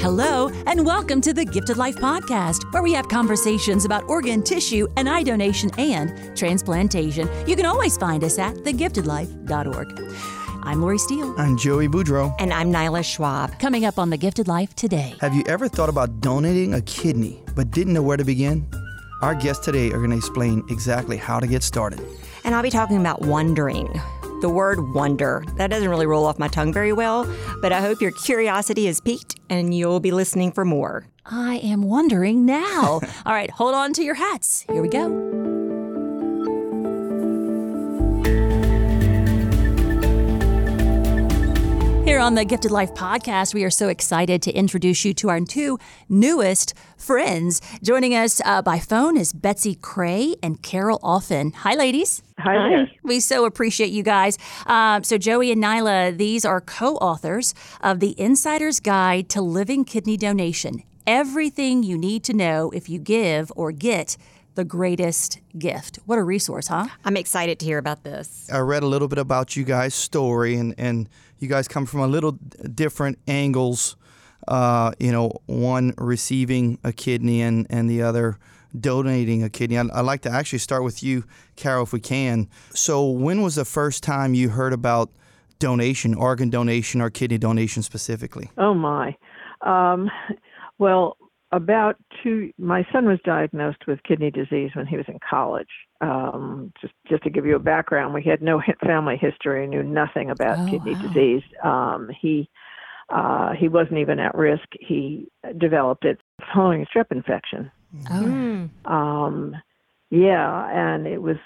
Hello, and welcome to the Gifted Life Podcast, where we have conversations about organ, tissue, and eye donation and transplantation. You can always find us at thegiftedlife.org. I'm Lori Steele. I'm Joey Boudreau. And I'm Nyla Schwab. Coming up on The Gifted Life today. Have you ever thought about donating a kidney but didn't know where to begin? Our guests today are going to explain exactly how to get started. And I'll be talking about wondering. The word wonder, that doesn't really roll off my tongue very well, but I hope your curiosity is piqued and you'll be listening for more. I am wondering now. All right, hold on to your hats. Here we go. Here on the Gifted Life podcast, we are so excited to introduce you to our two newest friends. Joining us uh, by phone is Betsy Crais and Carol Offen. Hi, ladies. Hi. there. We so appreciate you guys. Um, so, Joey and Nyla, these are co authors of The Insider's Guide to Living Kidney Donation Everything You Need to Know If You Give or Get the Greatest Gift. What a resource, huh? I'm excited to hear about this. I read a little bit about you guys' story, and, and you guys come from a little different angles. Uh, you know, one receiving a kidney and, and the other donating a kidney. I'd, I'd like to actually start with you, Carol, if we can. So, when was the first time you heard about donation, organ donation, or kidney donation specifically? Oh my. Um, well, about two. My son was diagnosed with kidney disease when he was in college. Um, just just to give you a background, we had no family history, knew nothing about Oh, kidney wow. disease. Um, he uh, he wasn't even at risk. He developed it following a strep infection. Oh, Um, yeah, and it was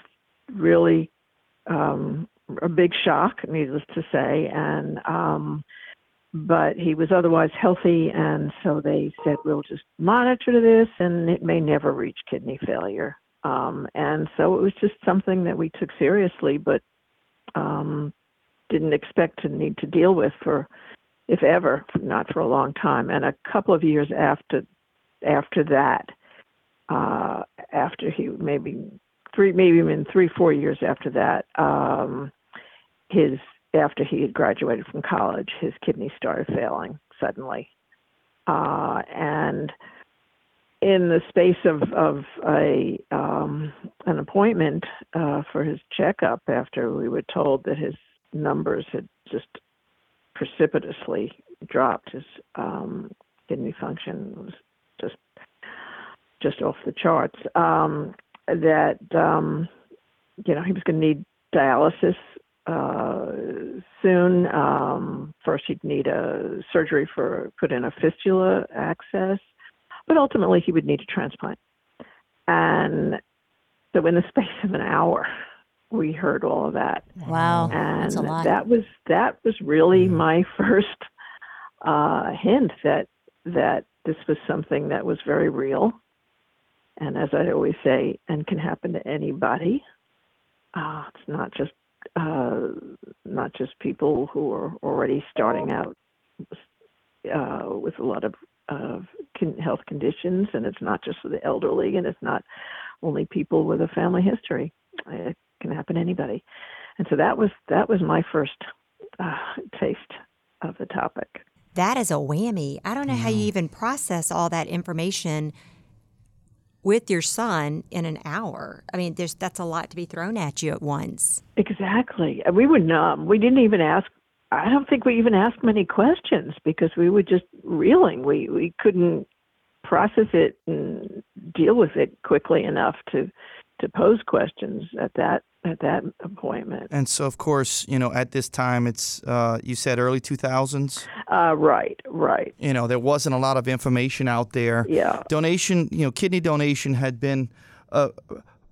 really um, a big shock, needless to say. And um, but he was otherwise healthy, and so they said we'll just monitor this, and it may never reach kidney failure. Um, and so it was just something that we took seriously, but um, didn't expect to need to deal with for, if ever, not for a long time. And a couple of years after after that, uh, after he maybe three, maybe even three, four years after that, um, his after he had graduated from college, his kidneys started failing suddenly, uh, and in the space of of a um, an appointment uh, for his checkup, after we were told that his numbers had just precipitously dropped, his um, kidney function was just just off the charts. Um, that um, you know he was going to need dialysis uh, soon. Um, first, he'd need a surgery for put in a fistula access, but ultimately he would need a transplant. And so, in the space of an hour, we heard all of that, wow. and That's a lot. that was that was really my first uh, hint that that this was something that was very real, and as I always say, and can happen to anybody. Uh, it's not just uh, not just people who are already starting out uh, with a lot of of health conditions, and it's not just for the elderly, and it's not only people with a family history. It can happen to anybody, and so that was that was my first uh, taste of the topic. That is a whammy. I don't know how you even process all that information with your son in an hour. I mean, there's that's a lot to be thrown at you at once. Exactly. We were numb. We didn't even ask. I don't think we even asked many questions because we were just reeling. We we couldn't process it and deal with it quickly enough to to pose questions at that at that appointment. And so, of course, you know, at this time, it's uh, you said early 2000s. Uh, right, right. You know, there wasn't a lot of information out there. Yeah. Donation, you know, kidney donation had been a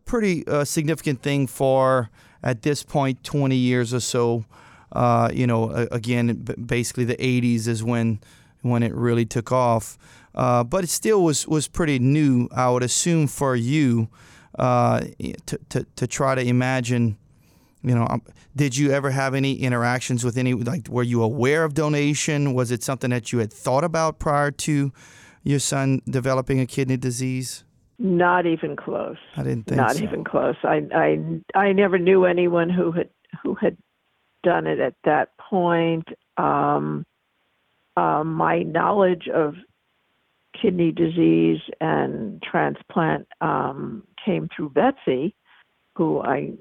pretty uh, significant thing for at this point 20 years or so. Uh, you know, again, basically the 80s is when when it really took off. Uh, but it still was was pretty new, I would assume, for you uh, to, to to try to imagine you know, um, did you ever have any interactions with any like were you aware of donation? Was it something that you had thought about prior to your son developing a kidney disease? Not even close. I didn't think Not so. even close. I I I never knew anyone who had who had done it at that point. Um, um, my knowledge of kidney disease and transplant um, came through Betsy, who I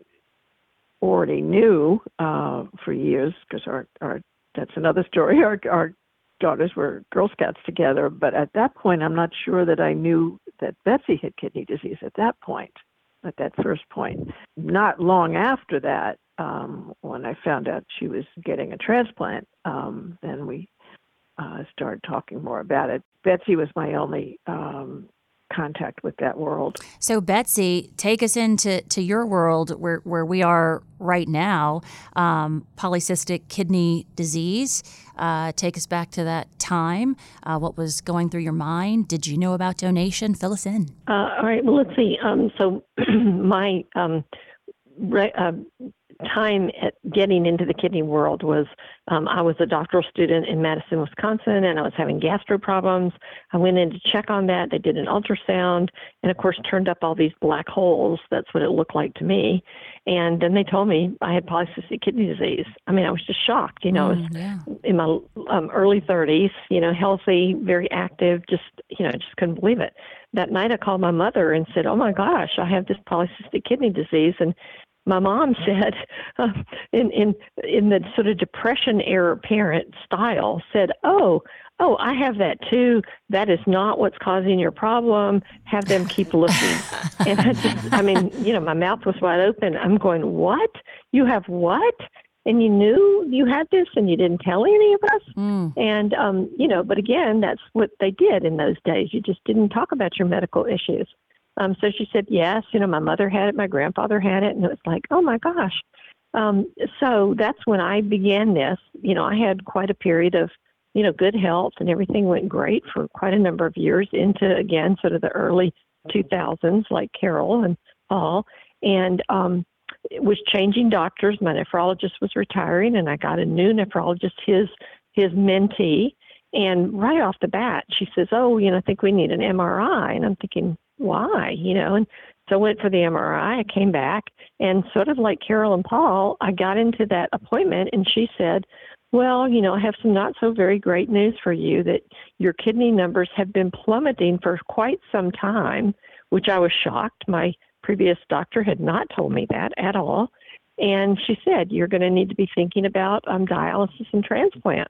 already knew uh, for years because our, our that's another story. Our, our daughters were Girl Scouts together, but at that point, I'm not sure that I knew that Betsy had kidney disease at that point, at that first point. Not long after that, um, when I found out she was getting a transplant, um, then we uh, started talking more about it. Betsy was my only um, contact with that world. So, Betsy, take us into to your world where, where we are right now um, polycystic kidney disease. Uh, take us back to that time. Uh, what was going through your mind? Did you know about donation? Fill us in. Uh, all right. Well, let's see. Um, so, my um, re- uh, time at getting into the kidney world was um, I was a doctoral student in Madison, Wisconsin, and I was having gastro problems. I went in to check on that. They did an ultrasound, and of course, turned up all these black holes. That's what it looked like to me. And then they told me I had polycystic kidney disease. I mean, I was just shocked. You know, I was Mm, yeah. in my um, early 30s, you know, healthy, very active, just, you know, I just couldn't believe it. That night I called my mother and said, Oh my gosh, I have this polycystic kidney disease. And my mom said, uh, in, in, in the sort of depression era parent style, said, Oh, oh, I have that too. That is not what's causing your problem. Have them keep looking. and I just, I mean, you know, my mouth was wide open. I'm going, What? You have what? And you knew you had this and you didn't tell any of us? Mm. And, um, you know, but again, that's what they did in those days. You just didn't talk about your medical issues. Um, so she said, yes, you know, my mother had it, my grandfather had it. And it was like, oh my gosh. Um, so that's when I began this. You know, I had quite a period of, you know, good health and everything went great for quite a number of years into, again, sort of the early 2000s, like Carol and Paul. And, um, it was changing doctors. My nephrologist was retiring, and I got a new nephrologist, his his mentee. And right off the bat, she says, "Oh, you know, I think we need an MRI." And I'm thinking, "Why?" You know, and so I went for the MRI. I came back, and sort of like Carol and Paul, I got into that appointment, and she said, "Well, you know, I have some not so very great news for you. That your kidney numbers have been plummeting for quite some time." Which I was shocked. My previous doctor had not told me that at all. And she said, You're going to need to be thinking about um, dialysis and transplant.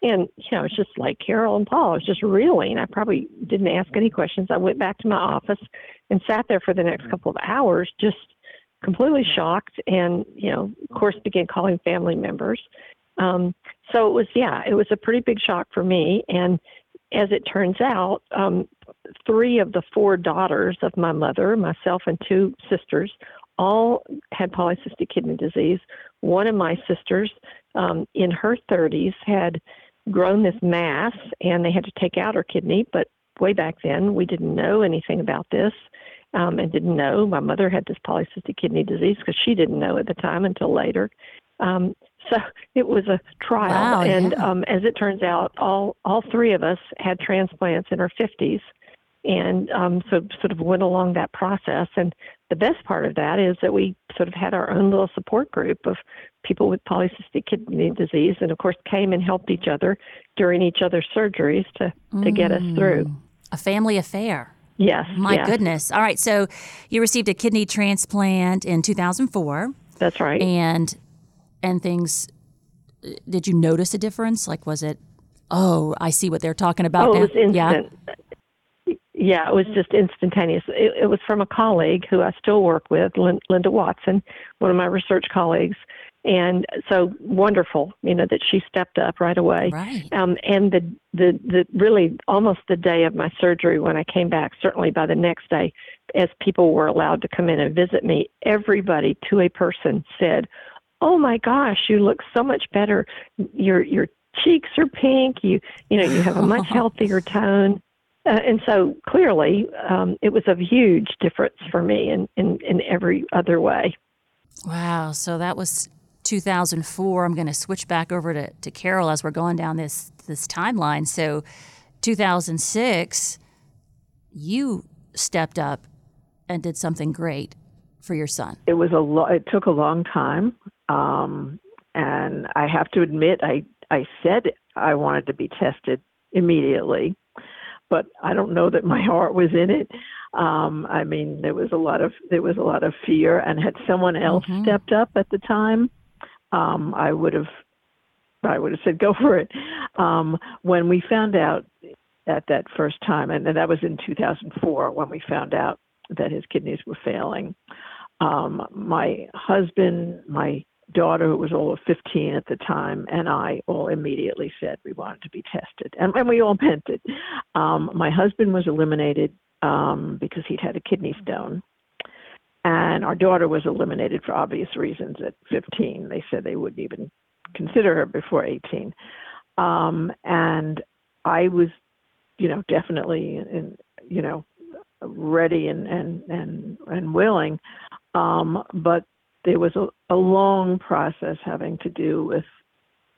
And, you know, it's just like Carol and Paul. I was just reeling. I probably didn't ask any questions. I went back to my office and sat there for the next couple of hours, just completely shocked. And, you know, of course, began calling family members. Um, so it was, yeah, it was a pretty big shock for me. And as it turns out, um, three of the four daughters of my mother, myself and two sisters, all had polycystic kidney disease. One of my sisters, um, in her 30s, had grown this mass and they had to take out her kidney. But way back then, we didn't know anything about this um, and didn't know. My mother had this polycystic kidney disease because she didn't know at the time until later. Um, so it was a trial, Wow, and yeah. um, as it turns out, all all three of us had transplants in our 50s, and um, so sort of went along that process. And the best part of that is that we sort of had our own little support group of people with polycystic kidney disease, and of course came and helped each other during each other's surgeries to to get us through. Mm. A family affair. Yes, My yes, goodness. All right. So you received a kidney transplant in 2004 that's right. and and things did you notice a difference? Like was it oh, I see what they're talking about Oh, now. it was instant. Yeah. Yeah, it was just instantaneous. It, it was from a colleague who I still work with, Lin- Linda Watson, one of my research colleagues. And so wonderful, you know, that she stepped up right away. Right. Um, and the, the, the really almost the day of my surgery when I came back, certainly by the next day, as people were allowed to come in and visit me, everybody to a person said, "Oh my gosh, you look so much better. Your your cheeks are pink. You you know you have a much healthier tone." Uh, and so clearly, um, it was a huge difference for me in, in, in every other way. Wow. So that was 2004. I'm going to switch back over to, to Carol as we're going down this this timeline. So 2006, you stepped up and did something great for your son. It was a lo- it took a long time, um, and I have to admit, I I said I wanted to be tested immediately, but I don't know that my heart was in it. Um, I mean, there was a lot of there was a lot of fear, and had someone else Mhm. stepped up at the time, um, I would have I would have said go for it. Um, when we found out at that first time, and, and that was in 2004 when we found out that his kidneys were failing. Um, my husband, my daughter, who was all of 15 at the time, and I all immediately said we wanted to be tested, and, and we all meant it. Um, my husband was eliminated um, because he'd had a kidney stone. And our daughter was eliminated for obvious reasons at 15. They said they wouldn't even consider her before 18. Um, and I was, you know, definitely, in, you know, ready and and and and willing. Um, but there was a, a long process having to do with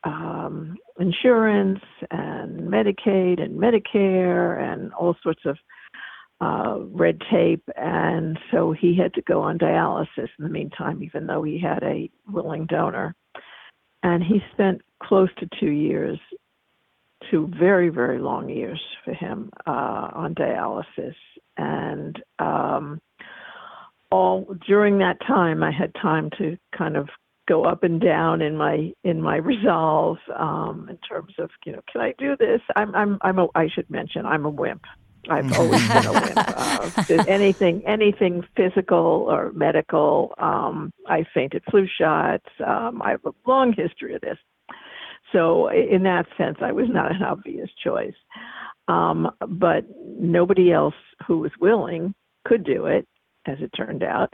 um, insurance and Medicaid and Medicare and all sorts of uh, red tape, and so he had to go on dialysis in the meantime, even though he had a willing donor. And he spent close to two years, two very, very long years for him uh, on dialysis. And um, all during that time, I had time to kind of go up and down in my in my resolve um, in terms of you know can I do this? I'm I'm I'm a, I should mention I'm a wimp. I've always been a wimp. Uh, anything, anything physical or medical, um, I fainted flu shots. Um, I have a long history of this. So, in that sense, I was not an obvious choice. Um, but nobody else who was willing could do it, as it turned out.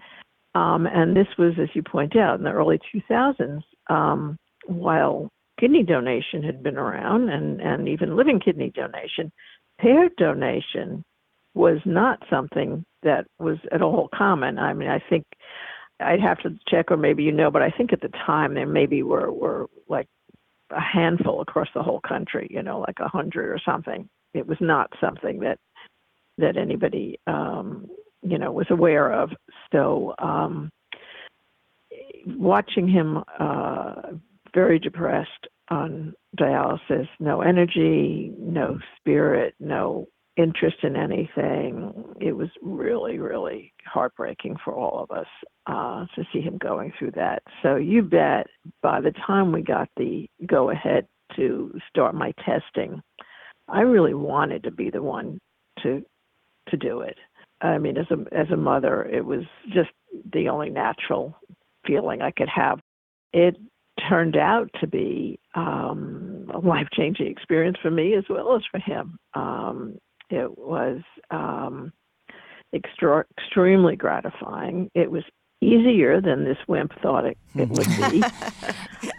Um, and this was, as you point out, in the early 2000s, um, while kidney donation had been around and, and even living kidney donation, paired donation was not something that was at all common. I mean, I think I'd have to check, or maybe you know, but I think at the time there maybe were were like a handful across the whole country. You know, like a hundred or something. It was not something that that anybody um, you know was aware of. So um, watching him uh, very depressed on dialysis, no energy, no spirit, no interest in anything. It was really, really heartbreaking for all of us uh, to see him going through that. So you bet by the time we got the go ahead to start my testing, I really wanted to be the one to to do it. I mean, as a as a mother, it was just the only natural feeling I could have. It turned out to be um, a life changing experience for me as well as for him. Um, it was um, extra- extremely gratifying. It was easier than this wimp thought it, it would be.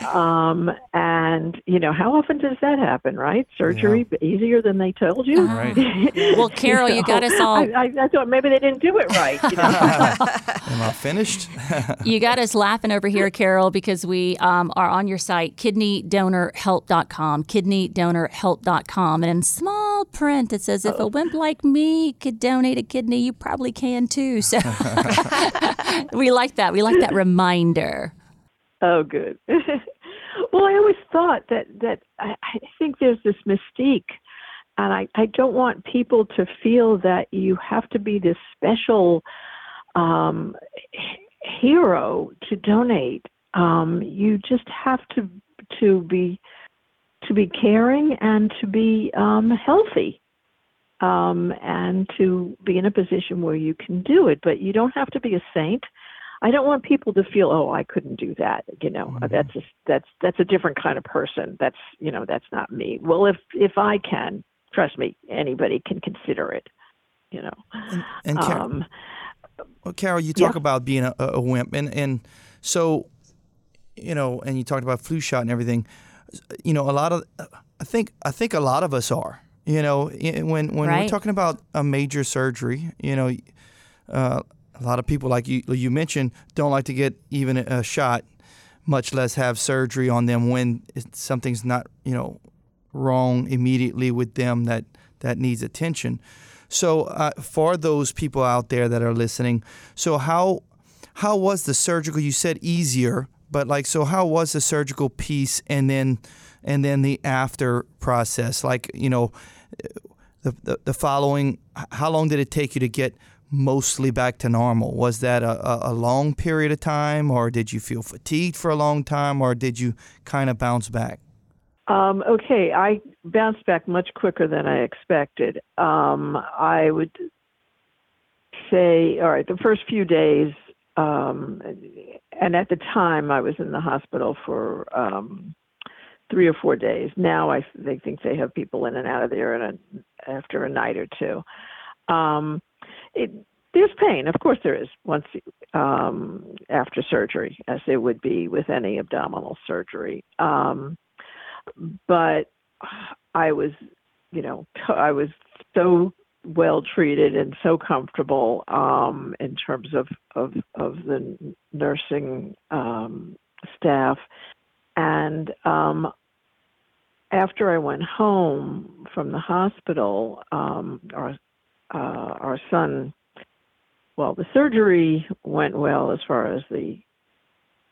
um, and, you know, how often does that happen, right? Surgery easier than they told you? Right. Well, Carol, you got us all- I, I, I thought maybe they didn't do it right. You know? Am I finished? You got us laughing over here, Carol, because we um, are on your site, kidneydonorhelp.com, kidneydonorhelp.com. And in small print, it says, if a wimp like me could donate a kidney, you probably can too. So we like that. We like that reminder. Oh, good. well, I always thought that that I, I think there's this mystique, and I I don't want people to feel that you have to be this special um, hero to donate. Um, you just have to to be to be caring and to be um, healthy. Um, and to be in a position where you can do it, but you don't have to be a saint. I don't want people to feel, oh, I couldn't do that. You know, that's a, that's that's a different kind of person. That's you know, that's not me. Well, if if I can, trust me, anybody can consider it. You know, And, and Car- um, well, Carol, you talk yeah. about being a, a wimp, and and so, you know, and you talked about flu shot and everything. You know, a lot of, I think, I think a lot of us are. You know, when when we're talking about a major surgery, you know, uh, a lot of people, like you you mentioned, don't like to get even a shot, much less have surgery on them when something's not you know wrong immediately with them that that needs attention. So uh, for those people out there that are listening, so how how was the surgical? You said easier, but like so, how was the surgical piece, and then and then the after process? Like you know, the the, the following. How long did it take you to get? mostly back to normal? Was that a, a, long period of time, or did you feel fatigued for a long time, or did you kind of bounce back? Um, okay, I bounced back much quicker than I expected. Um, I would say, all right, the first few days, um, and at the time I was in the hospital for um, three or four days. Now I they think they have people in and out of there in a, after a night or two. Um, it, there's pain, of course there is, once um, after surgery, as there would be with any abdominal surgery. Um, but I was, you know, I was so well treated and so comfortable um, in terms of of, of the nursing um, staff, and um, after I went home from the hospital, um, our uh, our son, well, the surgery went well as far as the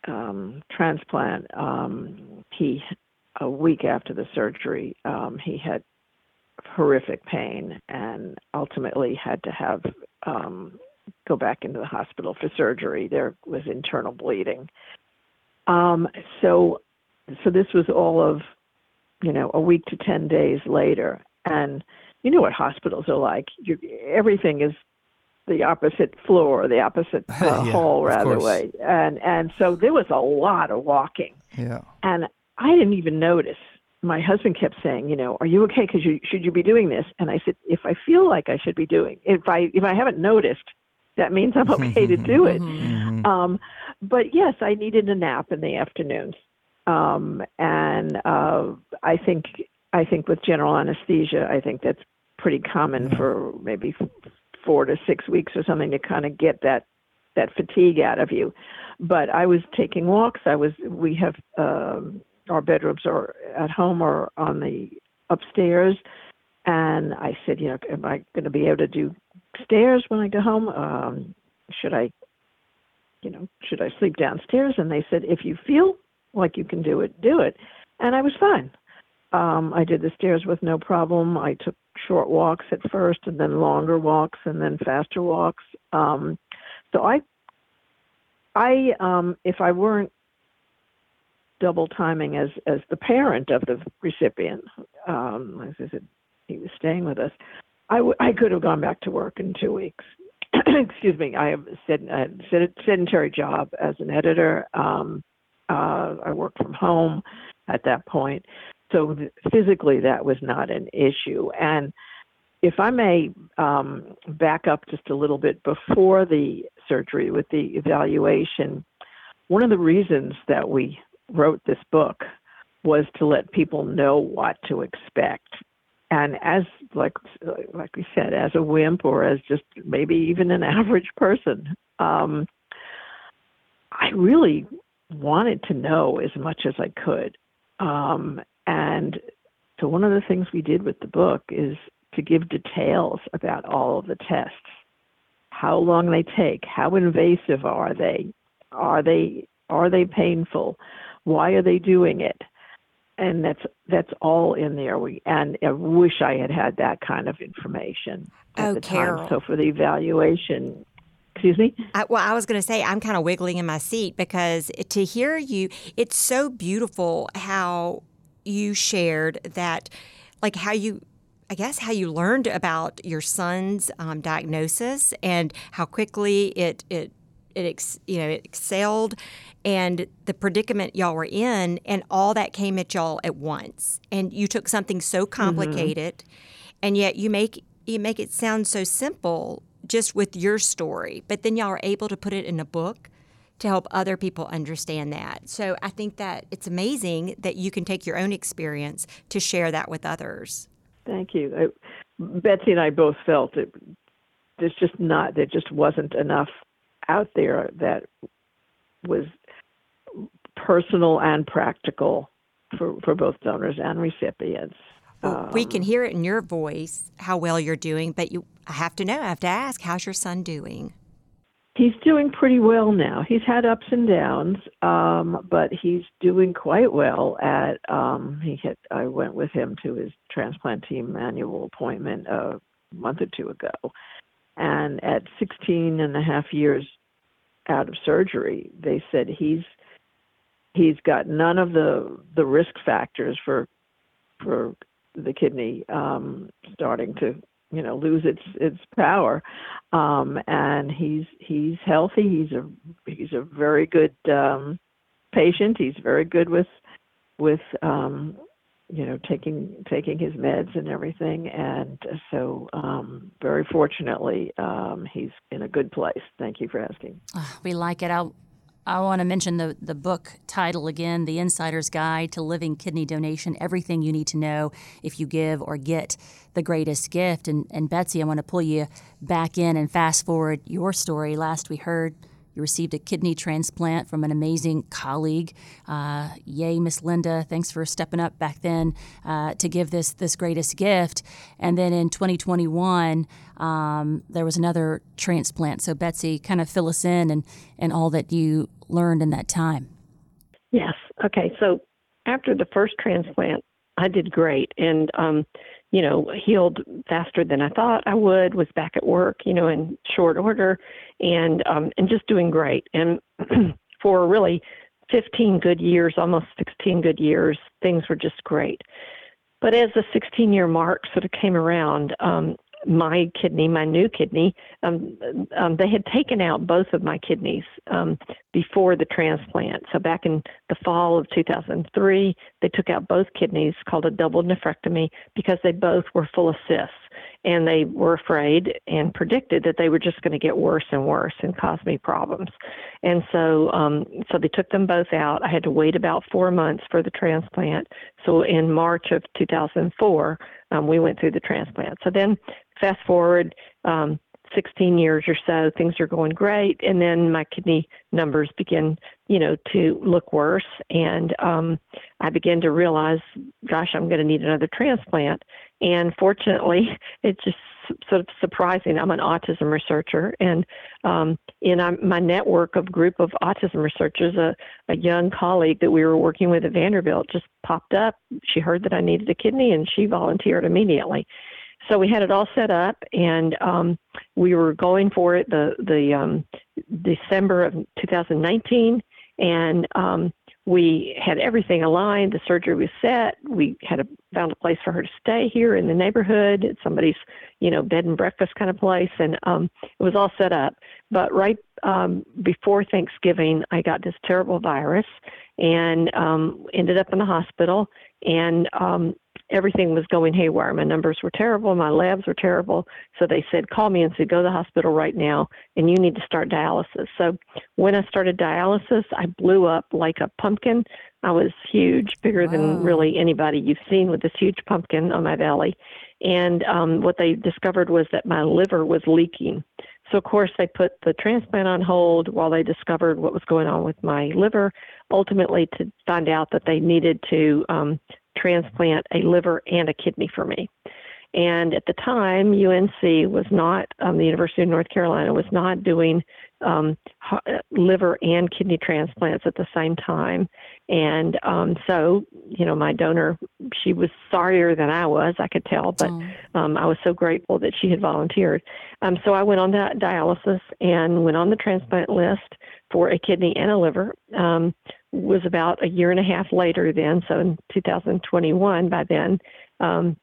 um, transplant. Um, he a week after the surgery, um, he had horrific pain and ultimately had to have um, go back into the hospital for surgery. There was internal bleeding. Um, so, so this was all of, you know, a week to ten days later, and you know what hospitals are like. You, everything is the opposite floor, the opposite uh, yeah, hall, rather way, and and so there was a lot of walking. Yeah. And I didn't even notice. My husband kept saying, you know, are you okay? Because you should you be doing this? And I said, if I feel like I should be doing, if I if I haven't noticed, that means I'm okay to do it. Mm-hmm. Um, but yes, I needed a nap in the afternoons, um, and uh, I think I think with general anesthesia, I think that's pretty common for maybe four to six weeks or something to kind of get that that fatigue out of you. But I was taking walks. I was we have um, our bedrooms are at home or on the upstairs. And I said, you know, am I going to be able to do stairs when I go home? Um, should I, you know, should I sleep downstairs? And they said, if you feel like you can do it, do it. And I was fine. Um, I did the stairs with no problem. I took short walks at first, and then longer walks, and then faster walks. Um, so I, I, um, if I weren't double timing as as the parent of the recipient. Um, as I said, he was staying with us. I, w- I could have gone back to work in two weeks. Excuse me. I have a sedentary job as an editor. Um, uh, I worked from home at that point, so th- physically that was not an issue. And if I may um, back up just a little bit before the surgery with the evaluation, one of the reasons that we wrote this book was to let people know what to expect. And as like like we said, as a wimp or as just maybe even an average person, um, I really wanted to know as much as I could. Um, and so one of the things we did with the book is to give details about all of the tests, how long they take, how invasive are they, are they are they painful, why are they doing it? And that's that's all in there. We and I wish I had had that kind of information at oh, the Carol. time. So for the evaluation, excuse me. I, well, I was going to say I'm kind of wiggling in my seat because to hear you, it's so beautiful how you shared that, like how you I guess how you learned about your son's um, diagnosis and how quickly it it it ex, you know it excelled and the predicament y'all were in and all that came at y'all at once and you took something so mm-hmm. complicated mm-hmm. and yet you make you make it sound so simple just with your story but then y'all are able to put it in a book to help other people understand that so i think that it's amazing that you can take your own experience to share that with others thank you I, betsy and i both felt it there's just not there just wasn't enough out there that was personal and practical for, for both donors and recipients. Well, we can hear it in your voice how well you're doing, but you I have to know, I have to ask, how's your son doing? He's doing pretty well now. He's had ups and downs, um, but he's doing quite well. At um, he had, I went with him to his transplant team annual appointment a month or two ago, and at 16 and a half years out of surgery, they said he's he's got none of the the risk factors for for the kidney um, starting to you know lose its its power. Um and he's he's healthy. He's a he's a very good um patient. He's very good with with um you know taking taking his meds and everything and so um very fortunately um he's in a good place thank you for asking we like it i'll I want to mention the, the book title again The Insider's Guide to Living Kidney Donation Everything You Need to Know If You Give or Get the Greatest Gift. And, and Betsy, I want to pull you back in and fast forward your story. Last we heard you received a kidney transplant from an amazing colleague. Uh, yay, Miss Linda! Thanks for stepping up back then uh, to give this this greatest gift. And then in 2021, um, there was another transplant. So Betsy, kind of fill us in and and all that you learned in that time. Yes. Okay. So after the first transplant, I did great, and um, you know, healed faster than I thought I would, was back at work, you know, in short order and um and just doing great. And for really 15 good years, almost 16 good years, things were just great. But as the 16 year mark sort of came around, um, my kidney, my new kidney, um, um, they had taken out both of my kidneys um, before the transplant. So back in the fall of 2003, they took out both kidneys, called a double nephrectomy, because they both were full of cysts, and they were afraid and predicted that they were just going to get worse and worse and cause me problems. And so, um, so they took them both out. I had to wait about four months for the transplant. So in March of 2004, um, we went through the transplant. So then fast forward um, 16 years or so, things are going great, and then my kidney numbers begin, you know, to look worse, and um, I begin to realize, gosh, I'm going to need another transplant. And fortunately, it just sort of surprising. I'm an autism researcher, and um, in my network of group of autism researchers, a, a young colleague that we were working with at Vanderbilt just popped up. She heard that I needed a kidney, and she volunteered immediately so we had it all set up and um, we were going for it the the um, December of 2019 and um, we had everything aligned the surgery was set we had a, found a place for her to stay here in the neighborhood at somebody's you know bed and breakfast kind of place and um, it was all set up. But right um, before Thanksgiving I got this terrible virus and um, ended up in the hospital and um, everything was going haywire. My numbers were terrible, my labs were terrible. So they said, call me and said, go to the hospital right now and you need to start dialysis. So when I started dialysis, I blew up like a pumpkin. I was huge, bigger wow. than really anybody you've seen with this huge pumpkin on my belly. And um, what they discovered was that my liver was leaking. So, of course, they put the transplant on hold while they discovered what was going on with my liver, ultimately, to find out that they needed to um, transplant a liver and a kidney for me. And at the time, UNC was not, um, the University of North Carolina was not doing um, liver and kidney transplants at the same time. And um, so, you know, my donor, she was sorrier than I was, I could tell, but um, I was so grateful that she had volunteered. Um, so I went on that dialysis and went on the transplant list for a kidney and a liver. Um, was about a year and a half later then, so in 2021 by then, um,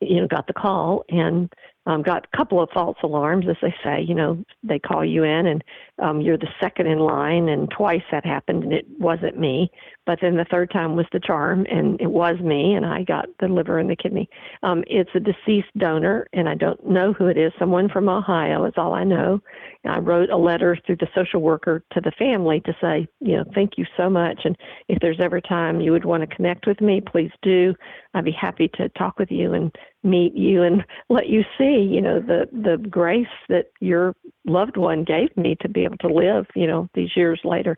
you know, got the call and um, got a couple of false alarms, as they say. You know, they call you in and um, you're the second in line, and twice that happened, and it wasn't me. But then the third time was the charm, and it was me, and I got the liver and the kidney. Um, it's a deceased donor, and I don't know who it is. Someone from Ohio is all I know. And I wrote a letter through the social worker to the family to say, you know, thank you so much, and if there's ever time you would want to connect with me, please do. I'd be happy to talk with you and meet you and let you see, you know, the the grace that your loved one gave me to be able to live, you know, these years later.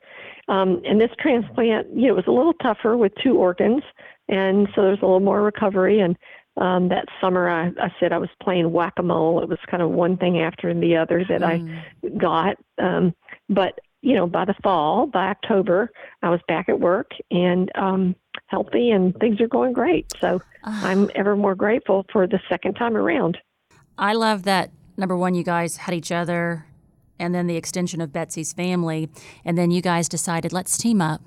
Um, and this transplant, you know, was a little tougher with two organs, and so there's a little more recovery. And um, that summer, I, I said I was playing whack a mole. It was kind of one thing after the other that mm. I got. Um, but you know, by the fall, by October, I was back at work and um, healthy, and things are going great. So uh, I'm ever more grateful for the second time around. I love that. Number one, you guys had each other, and then the extension of Betsy's family, and then you guys decided let's team up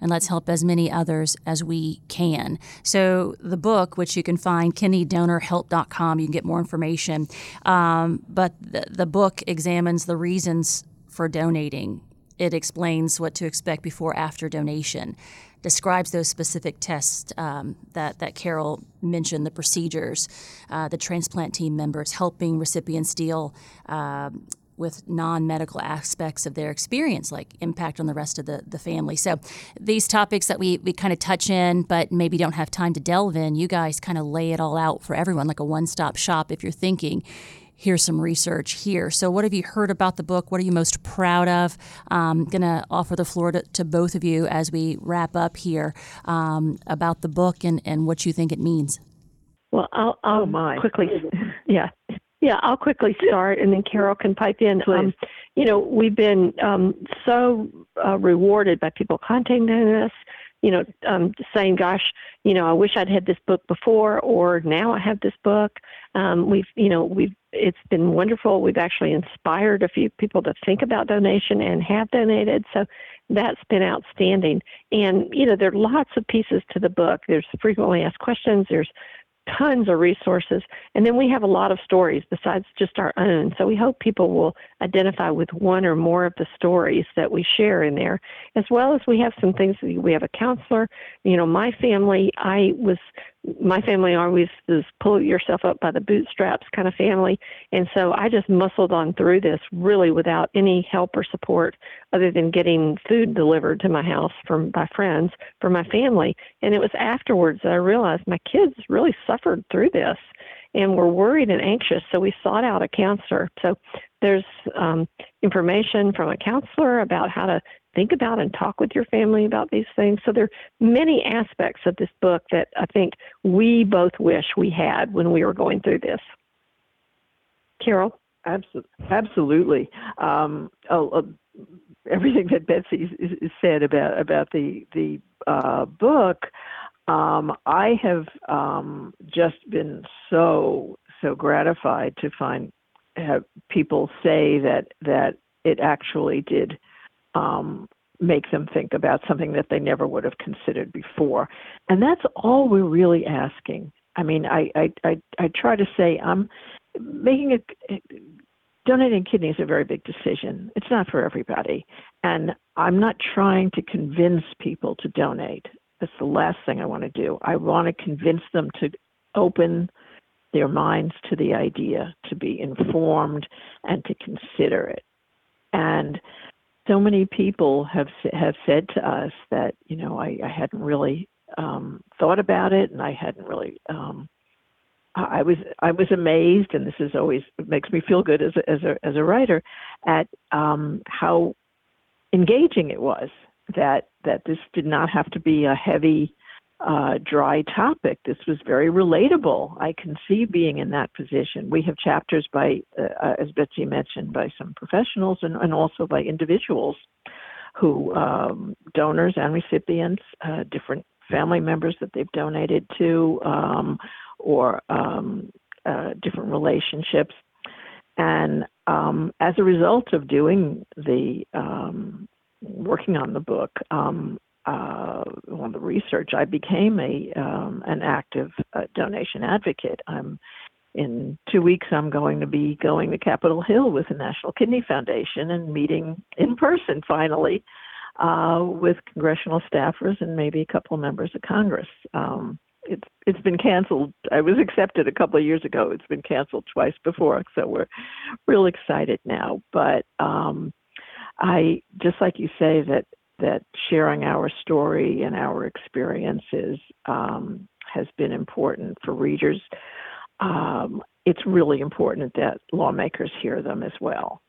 and let's help as many others as we can. So, the book, which you can find, kidneydonorhelp.com, you can get more information. Um, but the, the book examines the reasons for donating. It explains what to expect before after donation, describes those specific tests um, that, that Carol mentioned, the procedures, uh, the transplant team members, helping recipients deal. Uh, with non-medical aspects of their experience like impact on the rest of the, the family so these topics that we, we kind of touch in but maybe don't have time to delve in you guys kind of lay it all out for everyone like a one-stop shop if you're thinking here's some research here so what have you heard about the book what are you most proud of i'm um, going to offer the floor to, to, both of you as we wrap up here um, about the book and, and what you think it means well, I'll, I'll oh quickly, yeah, yeah, I'll quickly start, and then Carol can pipe in. Um, you know, we've been um, so uh, rewarded by people contacting us. You know, um, saying, "Gosh, you know, I wish I'd had this book before, or now I have this book." Um, we've, you know, we've. It's been wonderful. We've actually inspired a few people to think about donation and have donated. So that's been outstanding. And you know, there are lots of pieces to the book. There's frequently asked questions. There's tons of resources. And then we have a lot of stories besides just our own. So we hope people will identify with one or more of the stories that we share in there, as well as we have some things. We have a counselor. You know, my family, I was my family always is pull yourself up by the bootstraps kind of family. And so I just muscled on through this really without any help or support other than getting food delivered to my house from my friends for my family. And it was afterwards that I realized my kids really suffered through this and were worried and anxious. So we sought out a counselor. So there's um, information from a counselor about how to think about and talk with your family about these things. So there are many aspects of this book that I think we both wish we had when we were going through this. Carol? Absolutely. Um, oh, uh, everything that Betsy said about about the the uh, book, um, I have um, just been so so gratified to find people say that that it actually did um, make them think about something that they never would have considered before. And that's all we're really asking. I mean, I, I, I, I try to say I'm making a donating kidneys is a very big decision. It's not for everybody. And I'm not trying to convince people to donate. That's the last thing I want to do. I want to convince them to open their minds to the idea, to be informed, and to consider it. And so many people have have said to us that you know I, I hadn't really um, thought about it, and I hadn't really. Um, I was I was amazed, and this is always makes me feel good as a, as a as a writer, at um, how engaging it was. That that this did not have to be a heavy uh, dry topic. This was very relatable. I can see being in that position. We have chapters by, uh, uh, as Betsy mentioned, by some professionals and, and also by individuals who, um, donors and recipients, uh, different family members that they've donated to, um, or um, uh, different relationships. And um, as a result of doing the um, working on the book, um, uh, on the research, I became a um, an active uh, donation advocate. I'm in two weeks. I'm going to be going to Capitol Hill with the National Kidney Foundation and meeting in person finally uh, with congressional staffers and maybe a couple of members of Congress. Um, it's it's been canceled. I was accepted a couple of years ago. It's been canceled twice before, so we're real excited now. But um, I just like you say that that sharing our story and our experiences um, has been important for readers. um, it's really important that lawmakers hear them as well.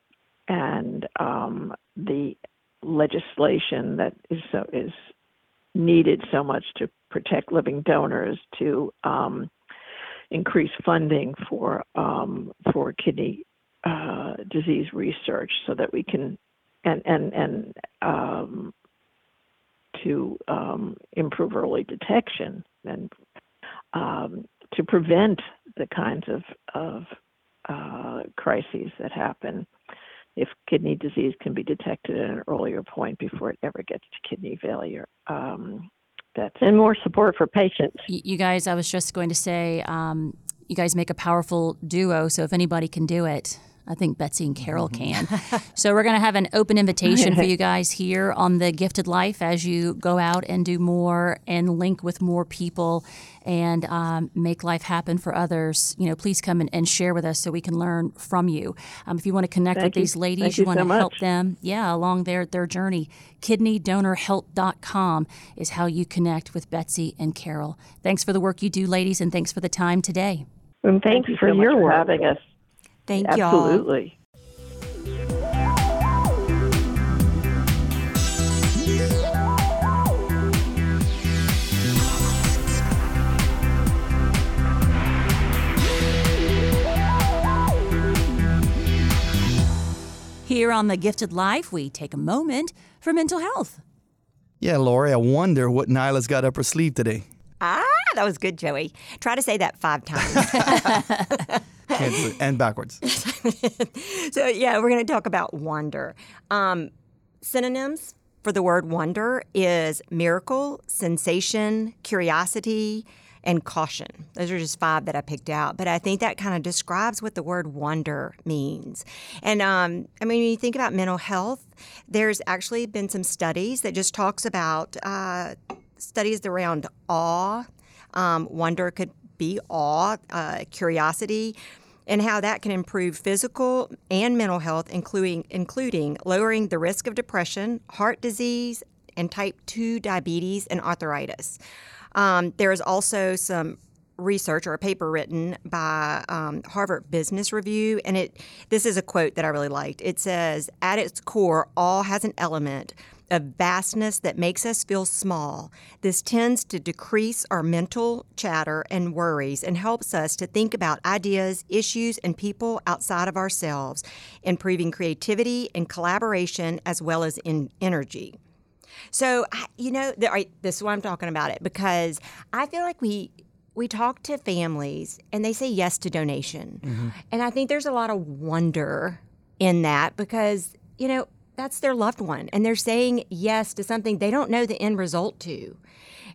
And um, the legislation that is so is needed so much to protect living donors, to um, increase funding for um, for kidney uh, disease research, so that we can and and and um, to um, improve early detection and um, to prevent the kinds of of uh, crises that happen if kidney disease can be detected at an earlier point before it ever gets to kidney failure. Um, that's and more support for patients. You guys, I was just going to say, um, you guys make a powerful duo. So if anybody can do it, I think Betsy and Carol can. so we're going to have an open invitation for you guys here on the Gifted Life as you go out and do more and link with more people and um, make life happen for others. You know, please come and, and share with us so we can learn from you. Um, if you want to connect Thank with you. these ladies, Thank you, you want so to help them, yeah, along their their journey. KidneyDonorHelp.com is how you connect with Betsy and Carol. Thanks for the work you do, ladies, and thanks for the time today. And thank thanks you for so much your for work. having us. Thank y'all. Absolutely. Here on The Gifted Life, we take a moment for mental health. Yeah, Lori, I wonder what Nyla's got up her sleeve today. Ah, that was good, Joey. Try to say that five times. And backwards. so, yeah, we're going to talk about wonder. Um, synonyms for the word wonder is miracle, sensation, curiosity, and caution. Those are just five that I picked out, but I think that kind of describes what the word wonder means. And um, I mean, when you think about mental health, there's actually been some studies that just talks about uh, studies around awe. Um, wonder could be awe, uh, curiosity, and how that can improve physical and mental health, including including lowering the risk of depression, heart disease, and type two diabetes and arthritis. Um, there is also some research or a paper written by um, Harvard Business Review, and it this is a quote that I really liked. It says, "At its core, all has an element." Of vastness that makes us feel small. This tends to decrease our mental chatter and worries and helps us to think about ideas, issues, and people outside of ourselves, improving creativity and collaboration as well as in energy. So, you know, the, right, this is why I'm talking about it because I feel like we we talk to families and they say yes to donation, mm-hmm. and I think there's a lot of wonder in that because you know that's their loved one and they're saying yes to something they don't know the end result to.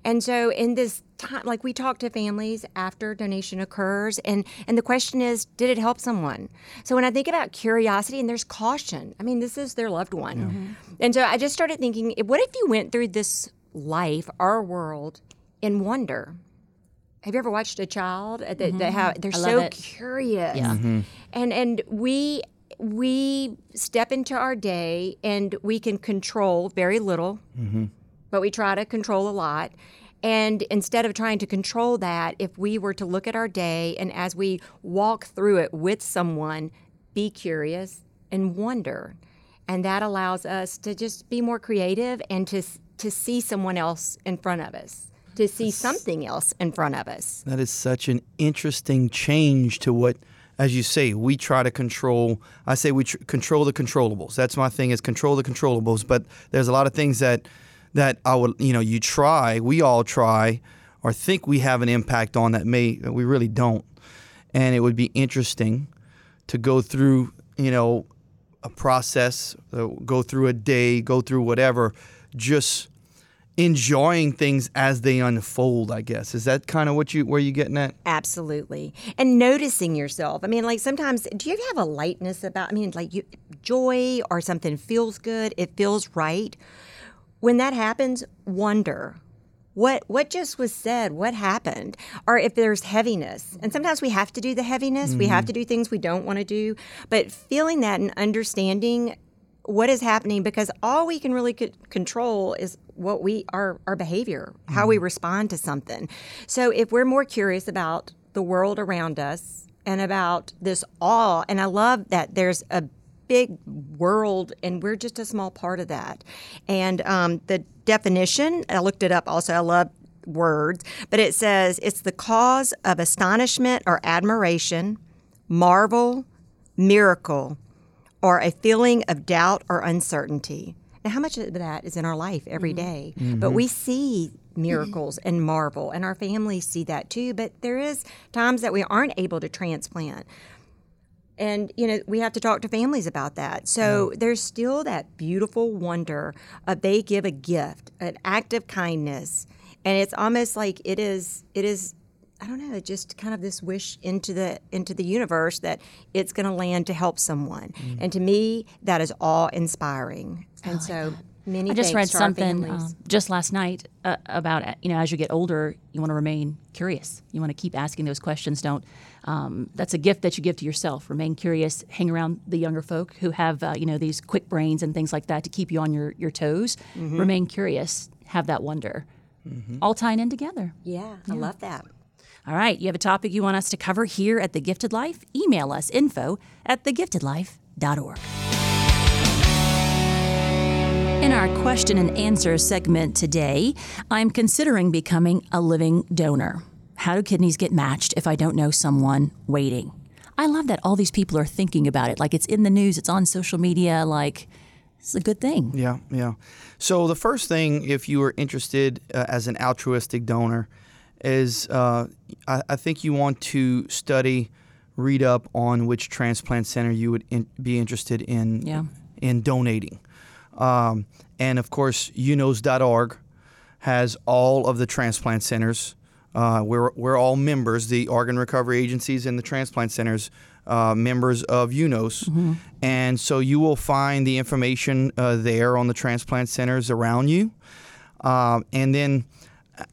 And so in this time like we talk to families after donation occurs and and the question is did it help someone? So when I think about curiosity and there's caution. I mean this is their loved one. And so I just started thinking what if you went through this life, our world in wonder? Have you ever watched a child that, that how they're Mm-hmm. I so love it. curious? Yeah. And and we we step into our day and we can control very little, mm-hmm. but we try to control a lot. And instead of trying to control that, if we were to look at our day and as we walk through it with someone, be curious and wonder. And that allows us to just be more creative and to, to see someone else in front of us, to see something else in front of us. That is such an interesting change to what, as you say, we try to control. I say we tr- control the controllables. That's my thing is control the controllables. But there's a lot of things that that I would, you know, you try. We all try, or think we have an impact on that may we really don't. And it would be interesting to go through, you know, a process, uh, go through a day, go through whatever, just enjoying things as they unfold. I guess is that kind of what you where you getting at? Absolutely. And noticing yourself. I mean, like sometimes, do you have a lightness about, I mean, like you, joy or something feels good, it feels right. When that happens, wonder. What what just was said? What happened? Or if there's heaviness, and sometimes we have to do the heaviness. We have mm-hmm. to do things we don't want to do. But feeling that and understanding what is happening, because all we can really c- control is what we our our behavior, how we respond to something. So if we're more curious about the world around us and about this awe. And I love that there's a big world and we're just a small part of that. And um, the definition, I looked it up also, I love words, but it says it's the cause of astonishment or admiration, marvel, miracle, or a feeling of doubt or uncertainty. Now, how much of that is in our life every mm-hmm. day? Mm-hmm. But we see miracles and marvel, and our families see that too. But there is times that we aren't able to transplant. And you know we have to talk to families about that. So there's still that beautiful wonder of they give a gift, an act of kindness, and it's almost like it is it is I don't know, just kind of this wish into the into the universe that it's going to land to help someone. And to me, that is awe inspiring. And so many. I just read thanks to our something um, just last night uh, about you know as you get older, you want to remain curious. You want to keep asking those questions. Don't. Um, that's a gift that you give to yourself. Remain curious. Hang around the younger folk who have uh, you know these quick brains and things like that to keep you on your your toes. Mm-hmm. Remain curious. Have that wonder. All tying in together. yeah, I love that. All right, you have a topic you want us to cover here at The Gifted Life? Email us info at thegiftedlife.org. In our question and answer segment today, I'm considering becoming a living donor. How do kidneys get matched if I don't know someone waiting? I love that all these people are thinking about it. Like it's in the news, it's on social media. Like, it's a good thing. Yeah, yeah. So the first thing, if you are interested uh, as an altruistic donor, is uh, I, I think you want to study, read up on which transplant center you would in, be interested in Yeah. in donating. Um, and of course, unos.org has all of the transplant centers. Uh, we're, we're all members, the organ recovery agencies and the transplant centers, uh, members of UNOS. And so you will find the information uh, there on the transplant centers around you. Um, and then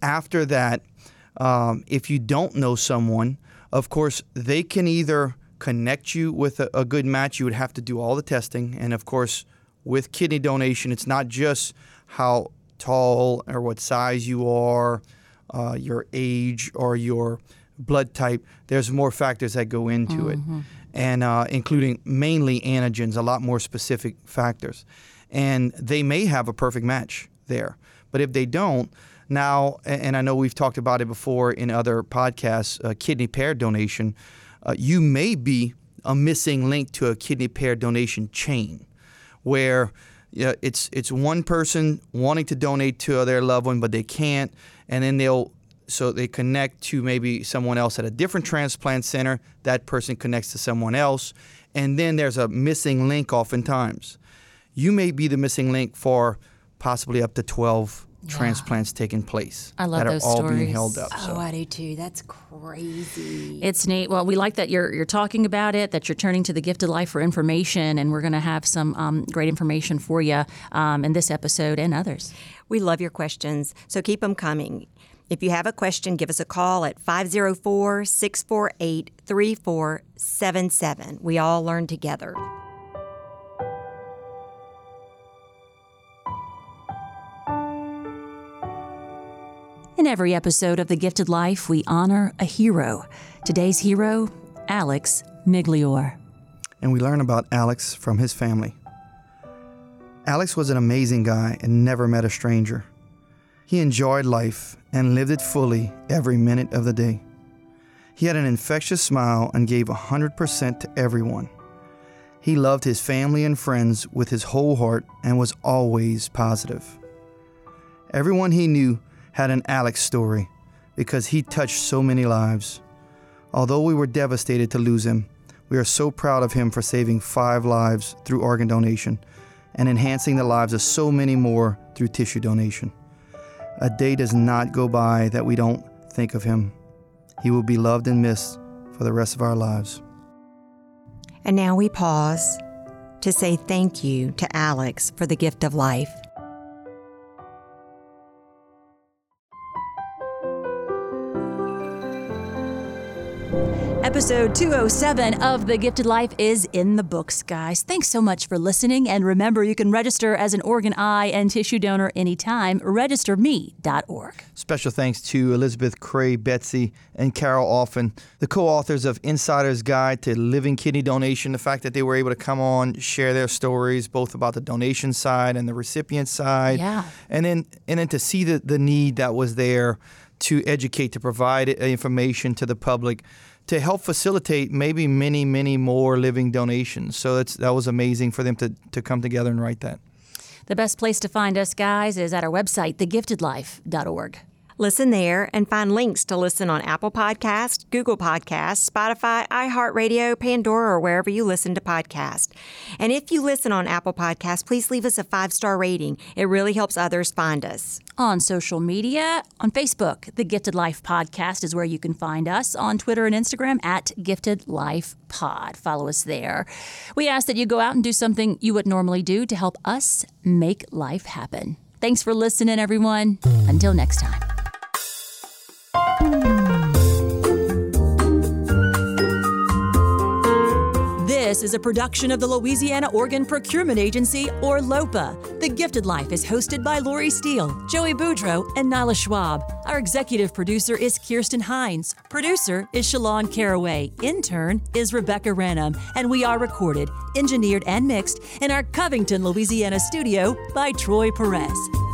after that, um, if you don't know someone, of course, they can either connect you with a, a good match. You would have to do all the testing. And of course, with kidney donation, it's not just how tall or what size you are, uh, your age, or your blood type. There's more factors that go into it, and uh, including mainly antigens, a lot more specific factors. And they may have a perfect match there, but if they don't, now, and I know we've talked about it before in other podcasts, uh, kidney pair donation, uh, you may be a missing link to a kidney pair donation chain where yeah, it's it's one person wanting to donate to their loved one, but they can't, and then they'll so they connect to maybe someone else at a different transplant center. That person connects to someone else, and then there's a missing link. Oftentimes, you may be the missing link for possibly up to twelve transplants taking place I love that are those all being held up. So. Oh, I do too. That's crazy. It's neat. Well, we like that you're you're talking about it, that you're turning to the Gifted Life for information, and we're going to have some um, great information for you um, in this episode and others. We love your questions, so keep them coming. If you have a question, give us a call at 504 648 3477. We all learn together. In every episode of The Gifted Life, we honor a hero. Today's hero, Alex Migliore. and we learn about Alex from his family. Alex was an amazing guy and never met a stranger. He enjoyed life and lived it fully every minute of the day. He had an infectious smile and gave 100% to everyone. He loved his family and friends with his whole heart and was always positive. Everyone he knew had an Alex story because he touched so many lives. Although we were devastated to lose him, we are so proud of him for saving five lives through organ donation and enhancing the lives of so many more through tissue donation. A day does not go by that we don't think of him. He will be loved and missed for the rest of our lives. And now we pause to say thank you to Alex for the gift of life. Episode 207 of The Gifted Life is in the books, guys. Thanks so much for listening. And remember, you can register as an organ, eye, and tissue donor anytime. RegisterMe.org. Special thanks to Elizabeth Crais, Betsy, and Carol Offen, the co authors of Insider's Guide to Living Kidney Donation. The fact that they were able to come on, share their stories, both about the donation side and the recipient side. Yeah. And then, and then to see the, the need that was there to educate, to provide uh, information to the public to help facilitate maybe many, many more living donations. So that's, that was amazing for them to, to come together and write that. The best place to find us, guys, is at our website, thegiftedlife.org. Listen there and find links to listen on Apple Podcasts, Google Podcasts, Spotify, iHeartRadio, Pandora, or wherever you listen to podcasts. And if you listen on Apple Podcasts, please leave us a five star rating. It really helps others find us. On social media, on Facebook, The Gifted Life Podcast is where you can find us. On Twitter and Instagram, at Gifted Life Pod. Follow us there. We ask that you go out and do something you would normally do to help us make life happen. Thanks for listening, everyone. Until next time. This is a production of the Louisiana Organ Procurement Agency, or LOPA. The Gifted Life is hosted by Lori Steele, Joey Boudreau, and Nyla Schwab. Our executive producer is Kirsten Hines. Producer is Shalon Caraway. Intern is Rebecca Ranum. And we are recorded, engineered, and mixed in our Covington, Louisiana studio by Troy Perez.